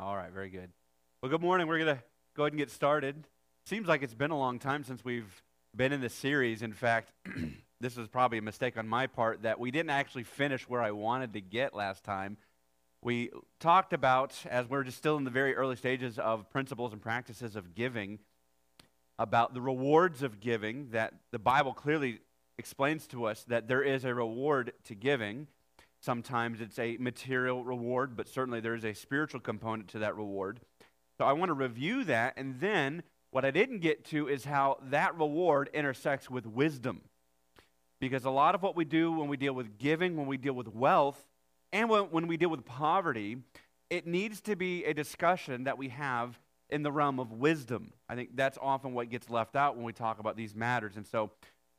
All right, very good. Well, good morning. We're going to go ahead and get started. Seems like it's been a long time since we've been in this series. In fact, this was probably a mistake on my part that we didn't actually finish where I wanted to get last time. We talked about, as we're just still in the very early stages of principles and practices of giving, about the rewards of giving, that the Bible clearly explains to us that there is a reward to giving. Sometimes it's a material reward, but certainly there is a spiritual component to that reward. So I want to review that. And then what I didn't get to is how that reward intersects with wisdom. Because a lot of what we do when we deal with giving, when we deal with wealth, and when, we deal with poverty, it needs to be a discussion that we have in the realm of wisdom. I think that's often what gets left out when we talk about these matters. And so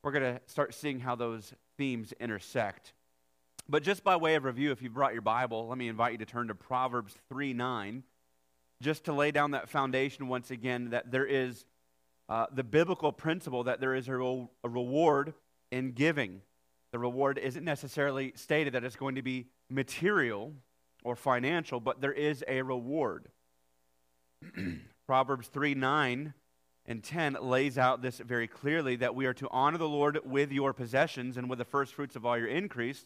we're going to start seeing how those themes intersect. But just by way of review, if you've brought your Bible, let me invite you to turn to Proverbs 3 9, just to lay down that foundation once again that there is uh, the biblical principle that there is a, re- a reward in giving. The reward isn't necessarily stated that it's going to be material or financial, but there is a reward. Proverbs 3 9 and 10 lays out this very clearly that we are to honor the Lord with your possessions and with the first fruits of all your increase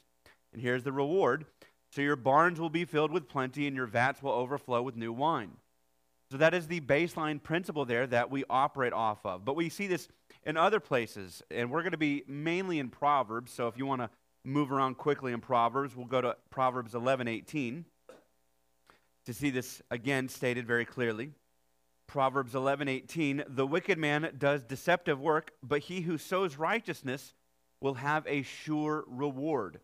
and here's the reward. So your barns will be filled with plenty, and your vats will overflow with new wine. So that is the baseline principle there that we operate off of. But we see this in other places, and we're going to be mainly in Proverbs. So if you want to move around quickly in Proverbs, we'll go to Proverbs 11 18 to see this again stated very clearly. Proverbs 11 18 The wicked man does deceptive work, but he who sows righteousness will have a sure reward.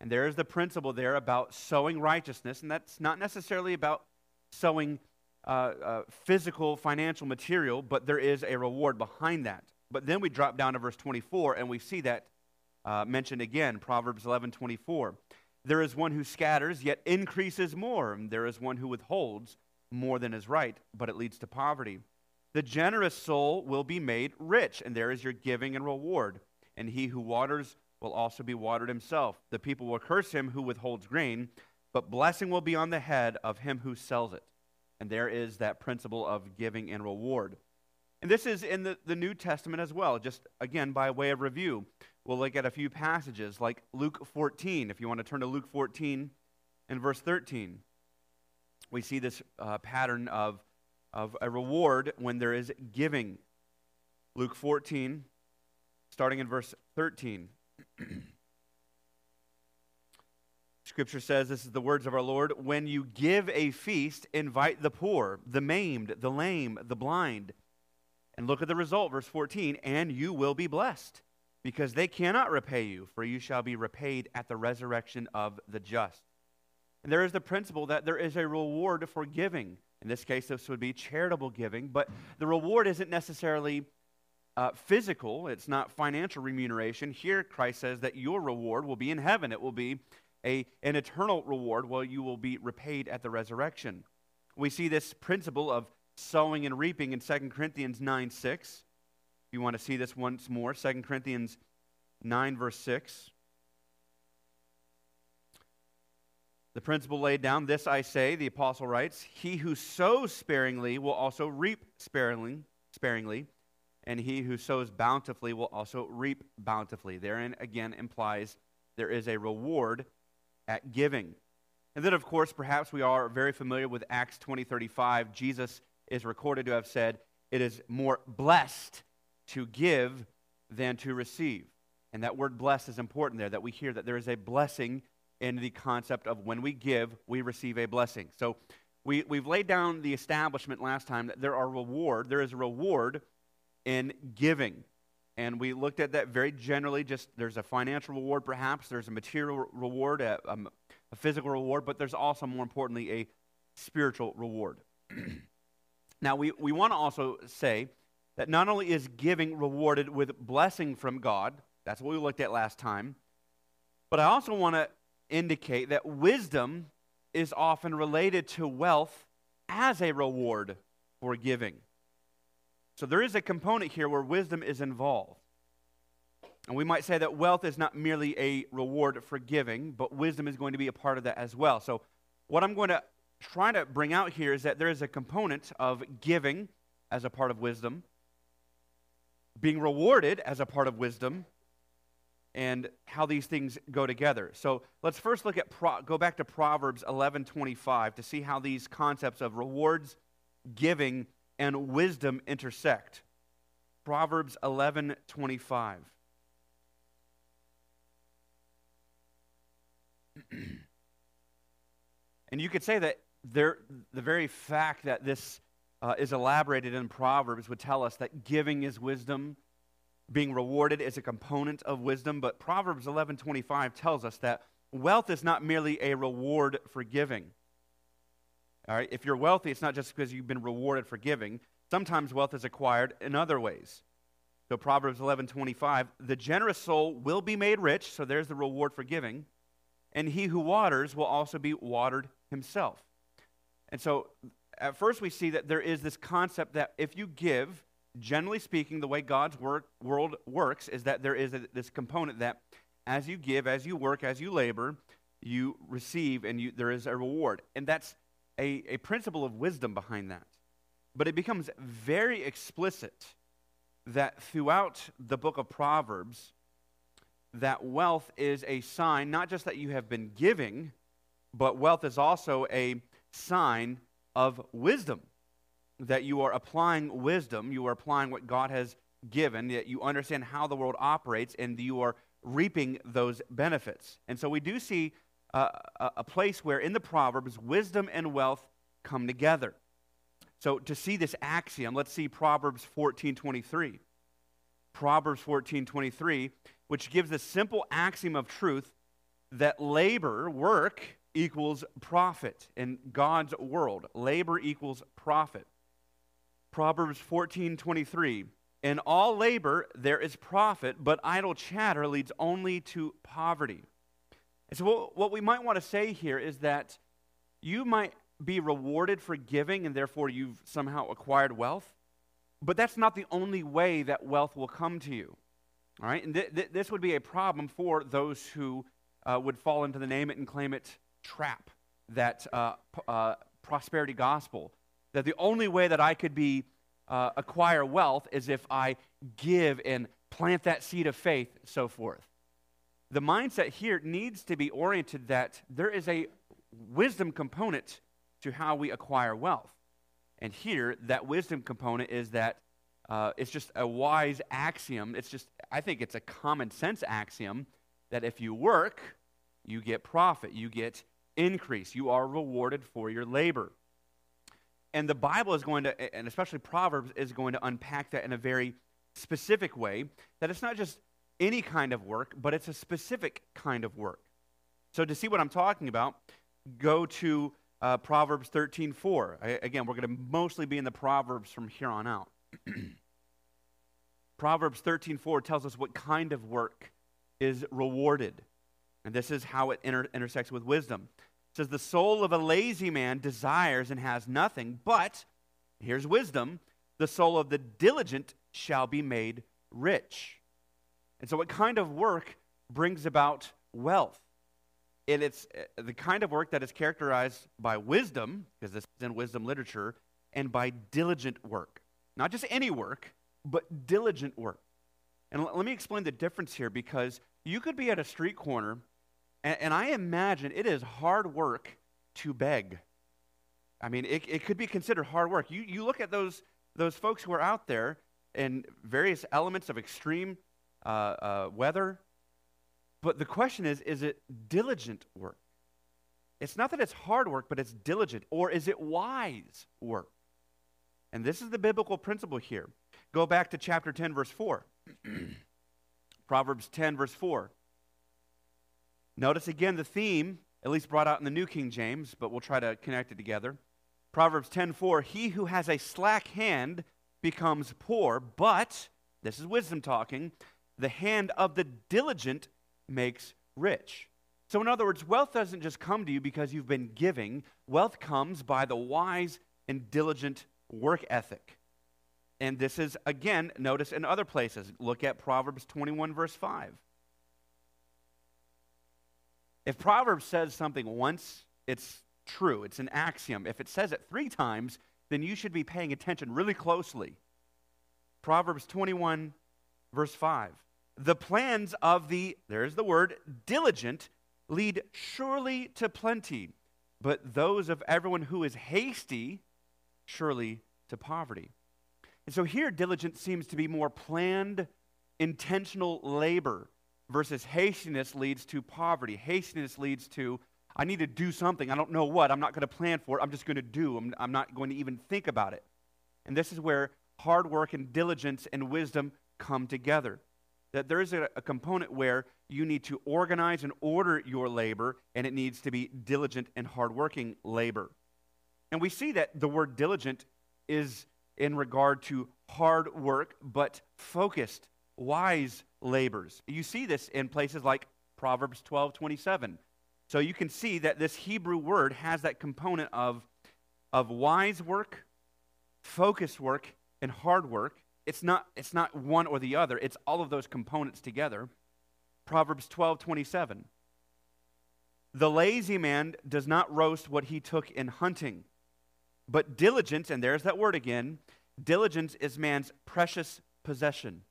And there is the principle there about sowing righteousness, and that's not necessarily about sowing uh, uh, physical, financial material, but there is a reward behind that. But then we drop down to verse 24, and we see that uh, mentioned again, Proverbs 11 24. There is one who scatters, yet increases more, and there is one who withholds more than is right, but it leads to poverty. The generous soul will be made rich, and there is your giving and reward. And he who waters will also be watered himself. The people will curse him who withholds grain, but blessing will be on the head of him who sells it. And there is that principle of giving and reward. And this is in the, the New Testament as well, just again by way of review. We'll look at a few passages like Luke 14, if you want to turn to Luke 14 and verse 13. We see this uh, pattern of, of a reward when there is giving. Luke 14, starting in verse 13. Scripture says, This is the words of our Lord when you give a feast, invite the poor, the maimed, the lame, the blind. And look at the result, verse 14, and you will be blessed, because they cannot repay you, for you shall be repaid at the resurrection of the just. And there is the principle that there is a reward for giving. In this case, this would be charitable giving, but the reward isn't necessarily uh, physical, it's not financial remuneration. Here, Christ says that your reward will be in heaven. It will be a, an eternal reward while you will be repaid at the resurrection. We see this principle of sowing and reaping in 2 Corinthians 9 6. If you want to see this once more, 2 Corinthians 9, verse 6. The principle laid down, this I say, the apostle writes, he who sows sparingly will also reap sparingly, sparingly and he who sows bountifully will also reap bountifully. Therein, again, implies there is a reward at giving. And then, of course, perhaps we are very familiar with Acts 20 35. Jesus is recorded to have said, It is more blessed to give than to receive. And that word blessed is important there, that we hear that there is a blessing in the concept of when we give, we receive a blessing. So we, we've laid down the establishment last time that there are reward, there is a reward in giving. And we looked at that very generally. Just there's a financial reward, perhaps, there's a material reward, a, a, a physical reward, but there's also, more importantly, a spiritual reward. now, we, we want to also say that not only is giving rewarded with blessing from God, that's what we looked at last time, but I also want to indicate that wisdom is often related to wealth as a reward for giving. So there is a component here where wisdom is involved. And we might say that wealth is not merely a reward for giving, but wisdom is going to be a part of that as well. So, what I'm going to try to bring out here is that there is a component of giving as a part of wisdom, being rewarded as a part of wisdom, and how these things go together. So let's first look at Pro- go back to Proverbs 11:25 to see how these concepts of rewards, giving, and wisdom intersect. Proverbs 11:25. and you could say that there, the very fact that this uh, is elaborated in Proverbs would tell us that giving is wisdom, being rewarded is a component of wisdom. But Proverbs 11:25 tells us that wealth is not merely a reward for giving. All right, if you're wealthy, it's not just because you've been rewarded for giving. Sometimes wealth is acquired in other ways. So Proverbs 11:25, the generous soul will be made rich, so there's the reward for giving, and he who waters will also be watered himself. And so at first we see that there is this concept that if you give, generally speaking, the way God's work, world works is that there is a, this component that as you give, as you work, as you labor, you receive and you, there is a reward. And that's a, a principle of wisdom behind that. But it becomes very explicit that throughout the book of Proverbs, that wealth is a sign not just that you have been giving, but wealth is also a sign of wisdom. That you are applying wisdom, you are applying what God has given, that you understand how the world operates, and you are reaping those benefits. And so we do see uh, a place where in the Proverbs, wisdom and wealth come together. So to see this axiom, let's see Proverbs 14:23. Proverbs 14:23, which gives the simple axiom of truth that labor, work equals profit in God's world. Labor equals profit. Proverbs 14:23, in all labor there is profit, but idle chatter leads only to poverty. And so what, what we might want to say here is that you might be rewarded for giving and therefore you've somehow acquired wealth. But that's not the only way that wealth will come to you. All right? And th- th- this would be a problem for those who uh, would fall into the name it and claim it trap, that uh, p- uh, prosperity gospel. That the only way that I could be uh, acquire wealth is if I give and plant that seed of faith, so forth. The mindset here needs to be oriented that there is a wisdom component to how we acquire wealth. And here, that wisdom component is that uh, it's just a wise axiom. It's just, I think it's a common sense axiom that if you work, you get profit, you get increase, you are rewarded for your labor. And the Bible is going to, and especially Proverbs, is going to unpack that in a very specific way that it's not just any kind of work, but it's a specific kind of work. So to see what I'm talking about, go to uh, Proverbs 13 4. I, again, we're going to mostly be in the Proverbs from here on out. Proverbs 13 4 tells us what kind of work is rewarded. And this is how it inter- intersects with wisdom. It says, The soul of a lazy man desires and has nothing, but, here's wisdom, the soul of the diligent shall be made rich. And so, what kind of work brings about wealth? and it's uh, the kind of work that is characterized by wisdom, because this is in wisdom literature, and by diligent work. Not just any work, but diligent work. And let me explain the difference here because you could be at a street corner, and, and I imagine it is hard work to beg. I mean, it, it could be considered hard work. You, you look at those, those folks who are out there in various elements of extreme uh, uh, weather, but the question is is it diligent work? It's not that it's hard work, but it's diligent. Or is it wise work? And this is the biblical principle here. Go back to chapter 10, verse 4. Proverbs 10, verse 4. Notice again the theme, at least brought out in the New King James, but we'll try to connect it together. Proverbs 10, 4. He who has a slack hand becomes poor, but, this is wisdom talking, the hand of the diligent makes rich. So, in other words, wealth doesn't just come to you because you've been giving, wealth comes by the wise and diligent work ethic. And this is, again, notice in other places. Look at Proverbs 21, verse 5. If Proverbs says something once, it's true. It's an axiom. If it says it three times, then you should be paying attention really closely. Proverbs 21, verse 5. The plans of the, there's the word, diligent, lead surely to plenty, but those of everyone who is hasty, surely to poverty. And so here, diligence seems to be more planned, intentional labor versus hastiness leads to poverty. Hastiness leads to, I need to do something. I don't know what. I'm not going to plan for it. I'm just going to do. I'm, I'm not going to even think about it. And this is where hard work and diligence and wisdom come together. That there is a, a, component where you need to organize and order your labor, and it needs to be diligent and hardworking labor. And we see that the word diligent is in regard to hard work, but focused, wise labors. You see this in places like Proverbs 12 27. So you can see that this Hebrew word has that component of, of wise work, focused work, and hard work. It's not, it's not one or the other, it's all of those components together. Proverbs 12 27. The lazy man does not roast what he took in hunting, but diligence, and there's that word again, diligence is man's precious possession.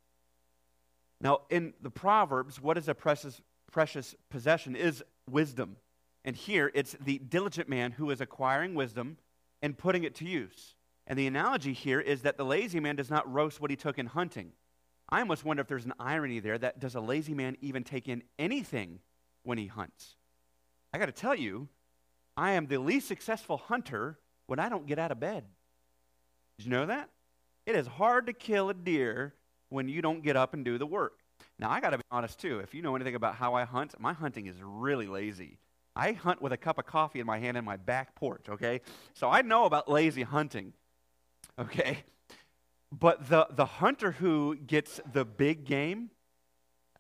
Now, in the Proverbs, what is a precious, precious possession? Is wisdom. And here, it's the diligent man who is acquiring wisdom and putting it to use. And the analogy here is that the lazy man does not roast what he took in hunting. I almost wonder if there's an irony there that does a lazy man even take in anything when he hunts? I got to tell you, I am the least successful hunter when I don't get out of bed. Did you know that? It is hard to kill a deer when you don't get up and do the work. Now, I got to be honest too. If you know anything about how I hunt, my hunting is really lazy. I hunt with a cup of coffee in my hand in my back porch, okay? So I know about lazy hunting, okay? But the, the hunter who gets the big game,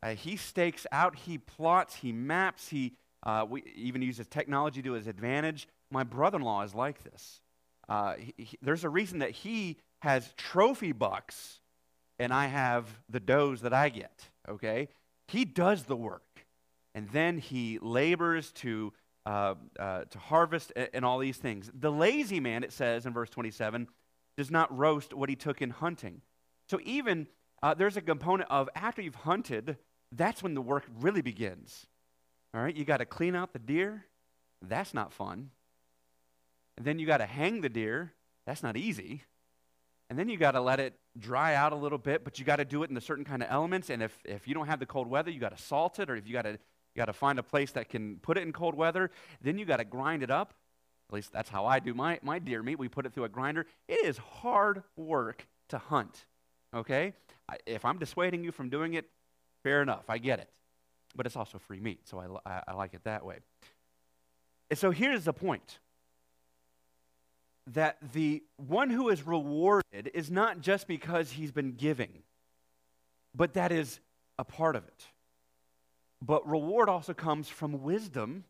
uh, he stakes out, he plots, he maps, he uh, even uses technology to his advantage. My brother in law is like this. Uh, he, he, there's a reason that he has trophy bucks and I have the does that I get, okay? He does the work. And then he labors to, uh, uh, to harvest and, and all these things. The lazy man, it says in verse 27, does not roast what he took in hunting. So even uh, there's a component of after you've hunted, that's when the work really begins. All right, you got to clean out the deer. That's not fun. And then you got to hang the deer. That's not easy. And then you got to let it dry out a little bit, but you got to do it in a certain kind of elements. And if, if you don't have the cold weather, you got to salt it, or if you got to you got to find a place that can put it in cold weather. Then you got to grind it up. At least that's how I do my, my deer meat. We put it through a grinder. It is hard work to hunt. Okay? I, if I'm dissuading you from doing it, fair enough. I get it. But it's also free meat, so I, I, I like it that way. And so here's the point that the one who is rewarded is not just because he's been giving, but that is a part of it. But reward also comes from wisdom,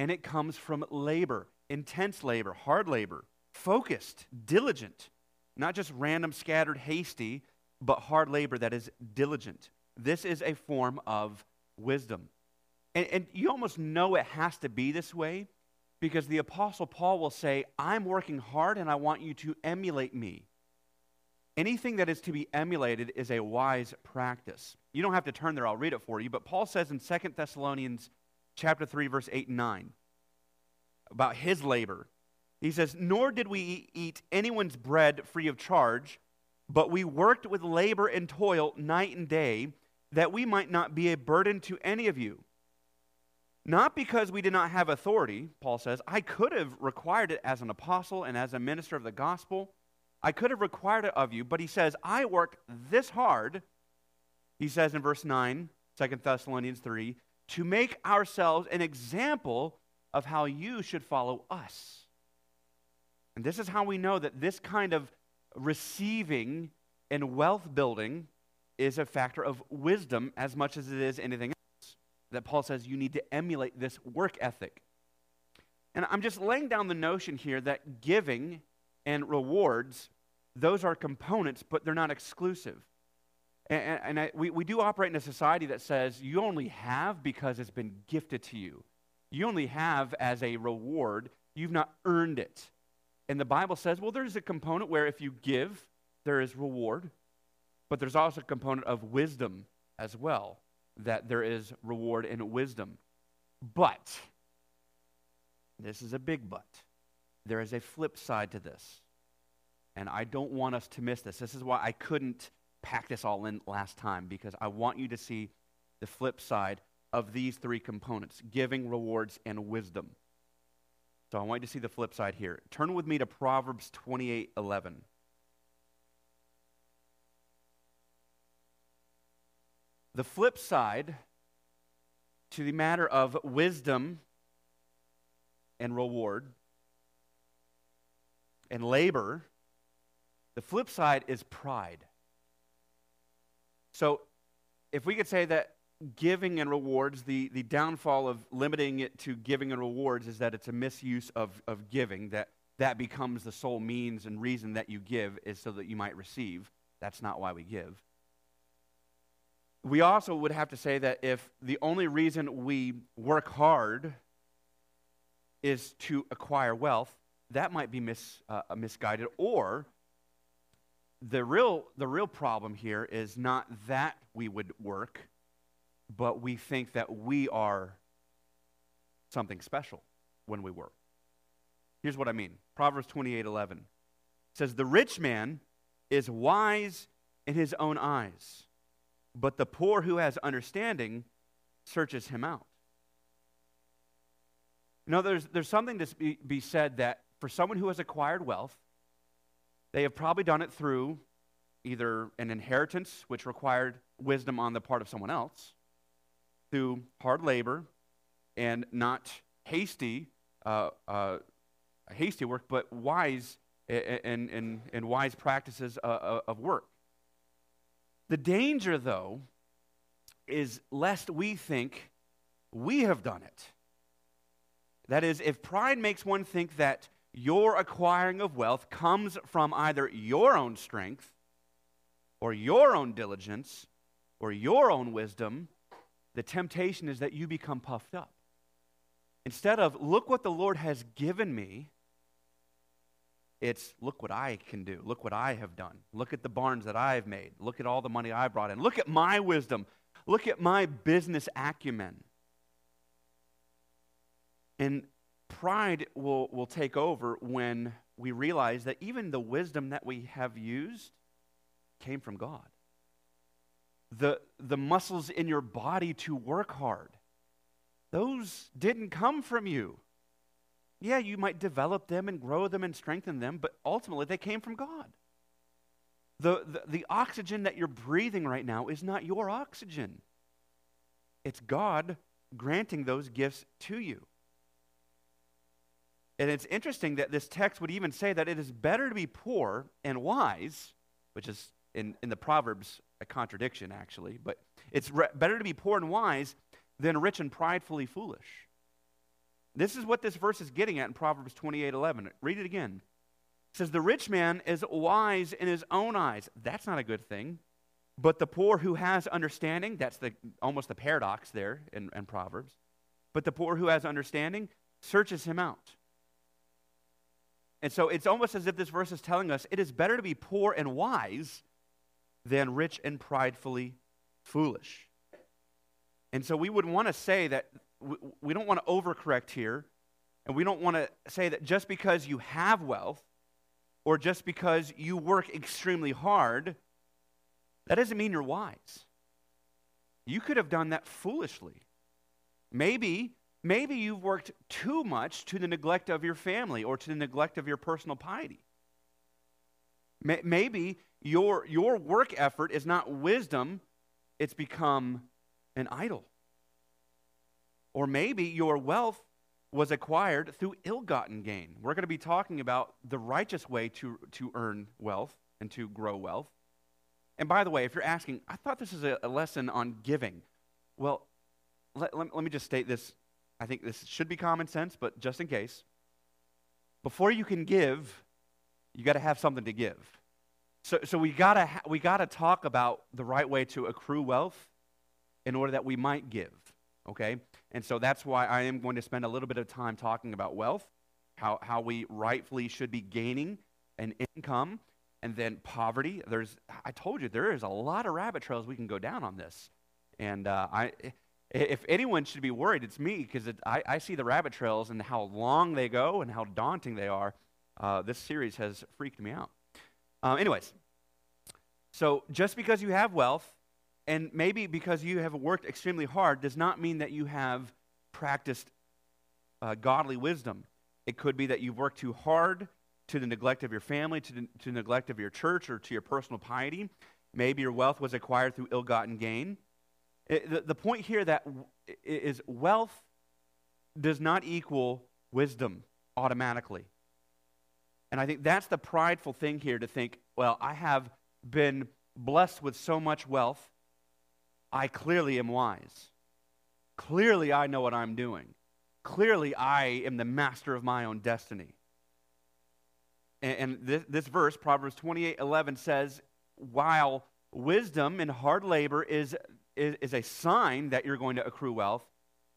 and it comes from labor, intense labor, hard labor, focused, diligent, not just random, scattered, hasty, but hard labor that is diligent. This is a form of wisdom. And, and you almost know it has to be this way because the Apostle Paul will say, I'm working hard and I want you to emulate me. Anything that is to be emulated is a wise practice. You don't have to turn there, I'll read it for you, but Paul says in 2 Thessalonians chapter 3 verse 8 and 9 about his labor. He says, "Nor did we eat anyone's bread free of charge, but we worked with labor and toil night and day, that we might not be a burden to any of you." Not because we did not have authority, Paul says. I could have required it as an apostle and as a minister of the gospel. I could have required it of you, but he says, I worked this hard, he says in verse 9, 2 Thessalonians 3, to make ourselves an example of how you should follow us. And this is how we know that this kind of receiving and wealth building is a factor of wisdom as much as it is anything else that Paul says you need to emulate this work ethic. And I'm just laying down the notion here that giving and rewards, those are components, but they're not exclusive. And, and I, we, we do operate in a society that says you only have because it's been gifted to you. you only have as a reward, you've not earned it. And the Bible says, well, there's a component where if you give, there is reward, but there's also a component of wisdom as well, that there is reward in wisdom. But, this is a big but, there is a flip side to this. And I don't want us to miss this. This is why I couldn't pack this all in last time, because I want you to see the flip side of these three components giving, rewards, and wisdom. So I want you to see the flip side here. Turn with me to Proverbs 28 11. The flip side to the matter of wisdom and reward and labor, the flip side is pride. So, if we could say that giving and rewards, the, the downfall of limiting it to giving and rewards is that it's a misuse of, of giving, that that becomes the sole means and reason that you give is so that you might receive. That's not why we give. We also would have to say that if the only reason we work hard is to acquire wealth, that might be mis, uh, misguided. Or the real, the real problem here is not that we would work, but we think that we are something special when we work. Here's what I mean Proverbs 28 11 says, The rich man is wise in his own eyes, but the poor who has understanding searches him out. You know, there's, there's something to be, be said that for someone who has acquired wealth, they have probably done it through either an inheritance, which required wisdom on the part of someone else, through hard labor and not hasty, uh, uh, hasty work, but wise and, and, and wise practices uh, uh, of work. The danger, though, is lest we think we have done it. That is, if pride makes one think that your acquiring of wealth comes from either your own strength or your own diligence or your own wisdom, the temptation is that you become puffed up. Instead of, look what the Lord has given me, it's, look what I can do. Look what I have done. Look at the barns that I've made. Look at all the money I brought in. Look at my wisdom. Look at my business acumen. And pride will, will take over when we realize that even the wisdom that we have used came from God the, the muscles in your body to work hard. Those didn't come from you. Yeah, you might develop them and grow them and strengthen them, but ultimately they came from God. The, the, the oxygen that you're breathing right now is not your oxygen, it's God granting those gifts to you. And it's interesting that this text would even say that it is better to be poor and wise, which is in, in the Proverbs a contradiction, actually, but it's re- better to be poor and wise than rich and pridefully foolish. This is what this verse is getting at in Proverbs 28 11. Read it again. It says, The rich man is wise in his own eyes. That's not a good thing. But the poor who has understanding, that's the, almost the paradox there in, in Proverbs. But the poor who has understanding searches him out. And so it's almost as if this verse is telling us it is better to be poor and wise than rich and pridefully foolish. And so we would want to say that we don't want to overcorrect here, and we don't want to say that just because you have wealth or just because you work extremely hard, that doesn't mean you're wise. You could have done that foolishly. Maybe, maybe you've worked too much to the neglect of your family or to the neglect of your personal piety. Maybe your, your work effort is not wisdom, it's become an idol. Or maybe your wealth was acquired through ill gotten gain. We're going to be talking about the righteous way to, to earn wealth and to grow wealth. And by the way, if you're asking, I thought this is a, a lesson on giving. Well, let, let, let me just state this. I think this should be common sense, but just in case. Before you can give, you got to have something to give. So, so we gotta ha- we gotta talk about the right way to accrue wealth in order that we might give. okay? And so that's why I am going to spend a little bit of time talking about wealth, how, how we rightfully should be gaining an income, and then poverty. There's, I told you, there is a lot of rabbit trails we can go down on this. And uh, I, if anyone should be worried, it's me because it, I, I, see the rabbit trails and how long they go and how daunting they are. Uh, this series has freaked me out. Uh, anyways, so just because you have wealth and maybe because you have worked extremely hard does not mean that you have practiced uh, godly wisdom. It could be that you've worked too hard to the neglect of your family, to the, to the neglect of your church, or to your personal piety. Maybe your wealth was acquired through ill gotten gain. It, the, the point here that is wealth does not equal wisdom automatically. And I think that's the prideful thing here to think, well, I have been blessed with so much wealth, I clearly am wise. Clearly, I know what I'm doing. Clearly, I am the master of my own destiny. And, and this, this verse, Proverbs 28 11, says, while wisdom and hard labor is is, a sign that you're going to accrue wealth,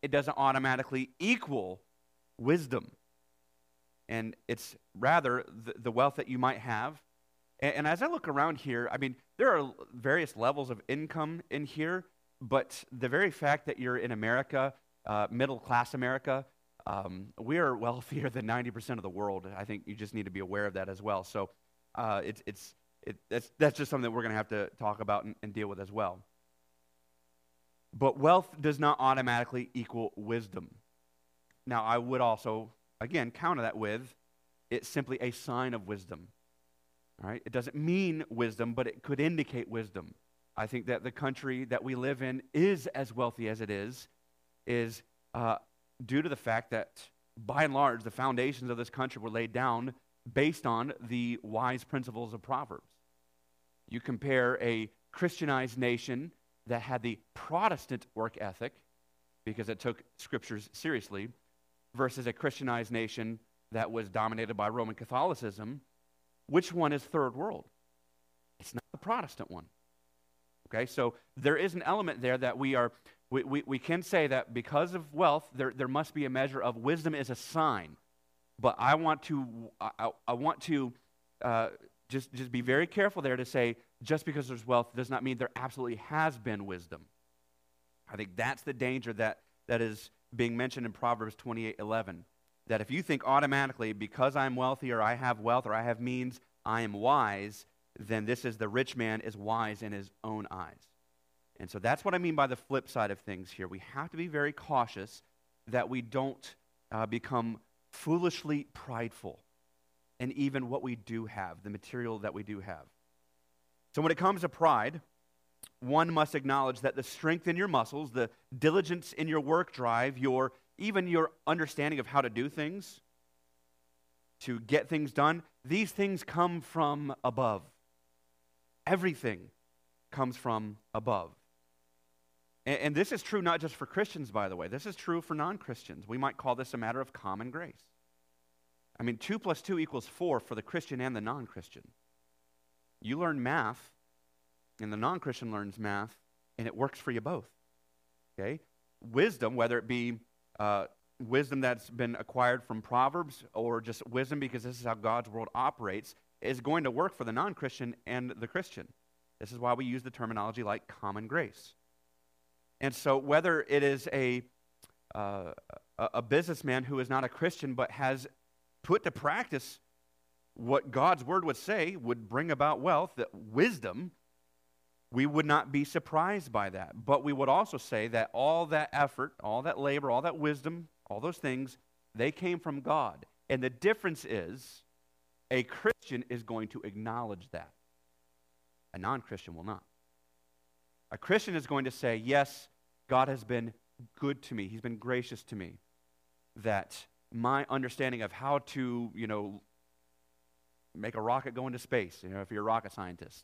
it doesn't automatically equal wisdom. And it's rather the, the wealth that you might have. And, and as I look around here, I mean, there are various levels of income in here, but the very fact that you're in America, uh, middle class America, um, we are wealthier than 90% of the world. I think you just need to be aware of that as well. So uh, it's, it's, it, that's, that's just something that we're going to have to talk about and, and deal with as well. But wealth does not automatically equal wisdom. Now, I would also, again, counter that with it's simply a sign of wisdom. All right? It doesn't mean wisdom, but it could indicate wisdom. I think that the country that we live in is as wealthy as it is, is uh, due to the fact that, by and large, the foundations of this country were laid down based on the wise principles of Proverbs. You compare a Christianized nation that had the Protestant work ethic, because it took scriptures seriously, versus a Christianized nation that was dominated by Roman Catholicism, which one is third world? It's not the Protestant one. Okay, so there is an element there that we are, we, we, we can say that because of wealth, there, there must be a measure of wisdom is a sign. But I want to, I, I want to uh, just, just be very careful there to say just because there's wealth does not mean there absolutely has been wisdom. I think that's the danger that, that is being mentioned in Proverbs 28 11. That if you think automatically, because I'm wealthy or I have wealth or I have means, I am wise, then this is the rich man is wise in his own eyes. And so that's what I mean by the flip side of things here. We have to be very cautious that we don't uh, become foolishly prideful in even what we do have, the material that we do have. So when it comes to pride, one must acknowledge that the strength in your muscles, the diligence in your work drive, your even your understanding of how to do things, to get things done, these things come from above. Everything comes from above. And, and this is true not just for Christians, by the way. This is true for non Christians. We might call this a matter of common grace. I mean, 2 plus 2 equals 4 for the Christian and the non Christian. You learn math, and the non Christian learns math, and it works for you both. Okay? Wisdom, whether it be uh, wisdom that's been acquired from Proverbs or just wisdom because this is how God's world operates, is going to work for the non Christian and the Christian. This is why we use the terminology like common grace. And so, whether it is a, uh, a businessman who is not a Christian but has put to practice what God's word would say would bring about wealth, that wisdom, we would not be surprised by that. But we would also say that all that effort, all that labor, all that wisdom, all those things, they came from God. And the difference is a Christian is going to acknowledge that. A non Christian will not. A Christian is going to say, Yes, God has been good to me, He's been gracious to me. That my understanding of how to, you know, make a rocket go into space, you know, if you're a rocket scientist,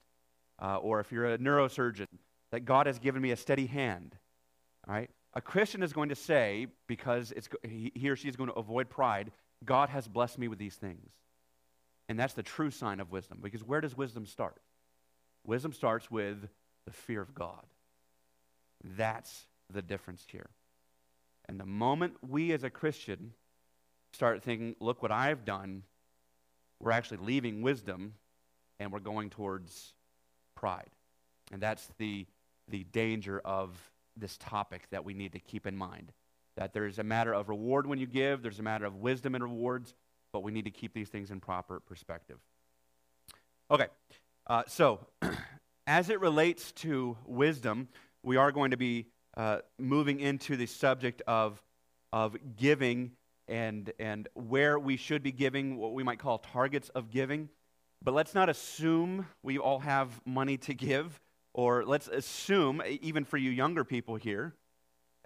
uh, or if you're a neurosurgeon, that God has given me a steady hand. All right? A Christian is going to say, because it's, he, he or she is going to avoid pride, God has blessed me with these things. And that's the true sign of wisdom. Because where does wisdom start? Wisdom starts with the fear of God. That's the difference here. And the moment we as a Christian start thinking, look what I've done, we're actually leaving wisdom and we're going towards pride. And that's the, the danger of this topic that we need to keep in mind. That there's a matter of reward when you give, there's a matter of wisdom and rewards, but we need to keep these things in proper perspective. Okay, uh, so as it relates to wisdom, we are going to be uh, moving into the subject of, of giving and, and where we should be giving, what we might call targets of giving. But let's not assume we all have money to give, or let's assume, even for you younger people here,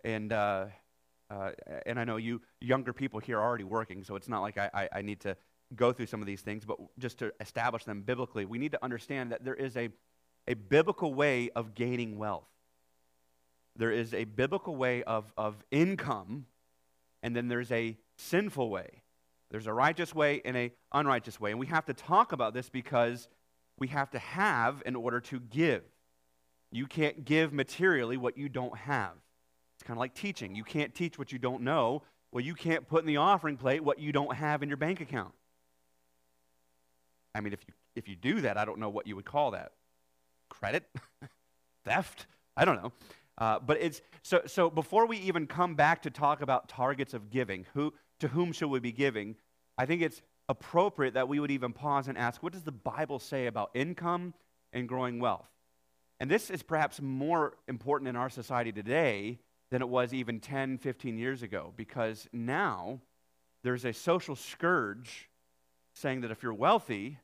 and, uh, uh, and I know you younger people here are already working, so it's not like I, I, I need to go through some of these things, but just to establish them biblically, we need to understand that there is a, a biblical way of gaining wealth. There is a biblical way of, of income, and then there's a sinful way. There's a righteous way and a unrighteous way. And we have to talk about this because we have to have in order to give. You can't give materially what you don't have. It's kind of like teaching. You can't teach what you don't know. Well, you can't put in the offering plate what you don't have in your bank account. I mean, if you, if you do that, I don't know what you would call that. Credit? Theft? I don't know. Uh, but it's so, so before we even come back to talk about targets of giving, who, to whom should we be giving? I think it's appropriate that we would even pause and ask, what does the Bible say about income and growing wealth? And this is perhaps more important in our society today than it was even 10, 15 years ago, because now there's a social scourge saying that if you're wealthy,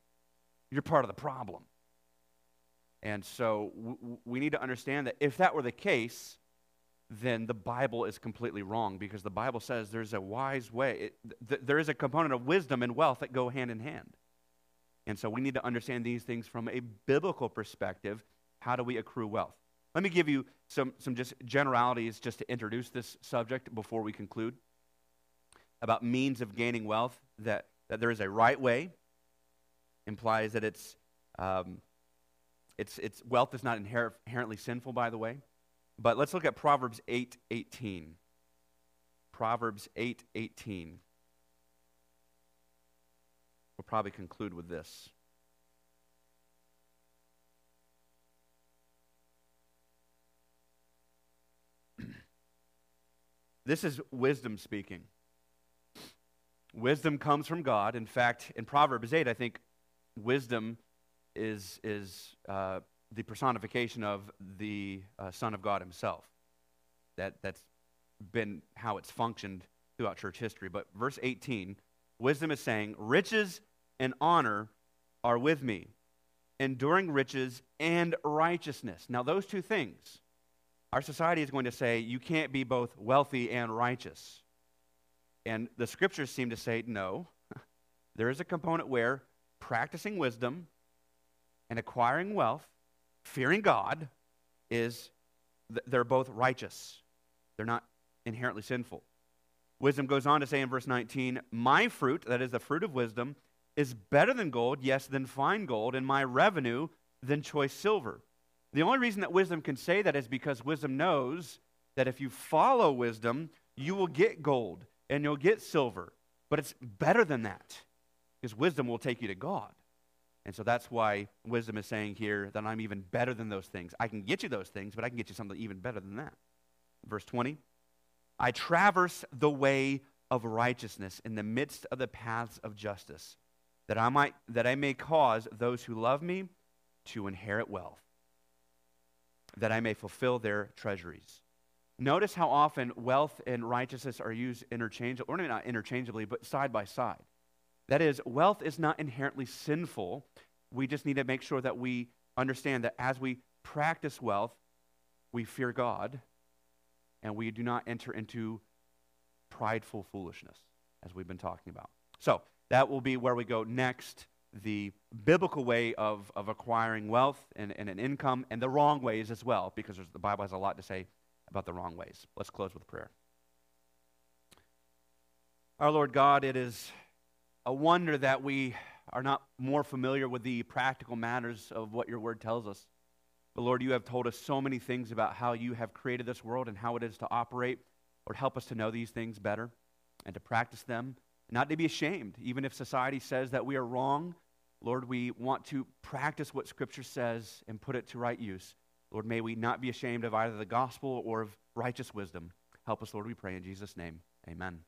you're part of the problem. And so we need to understand that if that were the case, then the Bible is completely wrong because the Bible says there's a wise way. It, th- there is a component of wisdom and wealth that go hand in hand. And so we need to understand these things from a biblical perspective. How do we accrue wealth? Let me give you some, some just generalities just to introduce this subject before we conclude about means of gaining wealth. That, that there is a right way implies that it's, um, it's, it's wealth is not inherently sinful, by the way. But let's look at Proverbs 8 18. Proverbs 8 18. We'll probably conclude with this. this is wisdom speaking. Wisdom comes from God. In fact, in Proverbs 8, I think wisdom is, is uh, the personification of the uh, Son of God himself. That, that's been how it's functioned throughout church history. But verse 18, wisdom is saying, Riches and honor are with me, enduring riches and righteousness. Now, those two things, our society is going to say you can't be both wealthy and righteous. And the scriptures seem to say no. there is a component where practicing wisdom and acquiring wealth fearing God is they're both righteous. They're not inherently sinful. Wisdom goes on to say in verse 19, My fruit, that is the fruit of wisdom, is better than gold, yes, than fine gold, and my revenue than choice silver. The only reason that wisdom can say that is because wisdom knows that if you follow wisdom, you will get gold and you'll get silver. But it's better than that because wisdom will take you to God. And so that's why wisdom is saying here that I'm even better than those things. I can get you those things, but I can get you something even better than that. Verse 20 I traverse the way of righteousness in the midst of the paths of justice, that I, might, that I may cause those who love me to inherit wealth, that I may fulfill their treasuries. Notice how often wealth and righteousness are used interchangeably, or not interchangeably, but side by side. That is, wealth is not inherently sinful. We just need to make sure that we understand that as we practice wealth, we fear God and we do not enter into prideful foolishness, as we've been talking about. So, that will be where we go next the biblical way of, of acquiring wealth and, and an income, and the wrong ways as well, because the Bible has a lot to say about the wrong ways. Let's close with prayer. Our Lord God, it is a wonder that we are not more familiar with the practical matters of what your word tells us. But Lord, you have told us so many things about how you have created this world and how it is to operate. Lord, help us to know these things better and to practice them, not to be ashamed, even if society says that we are wrong. Lord, we want to practice what Scripture says and put it to right use. Lord, may we not be ashamed of either the gospel or of righteous wisdom. Help us, Lord, we pray in Jesus' name. Amen.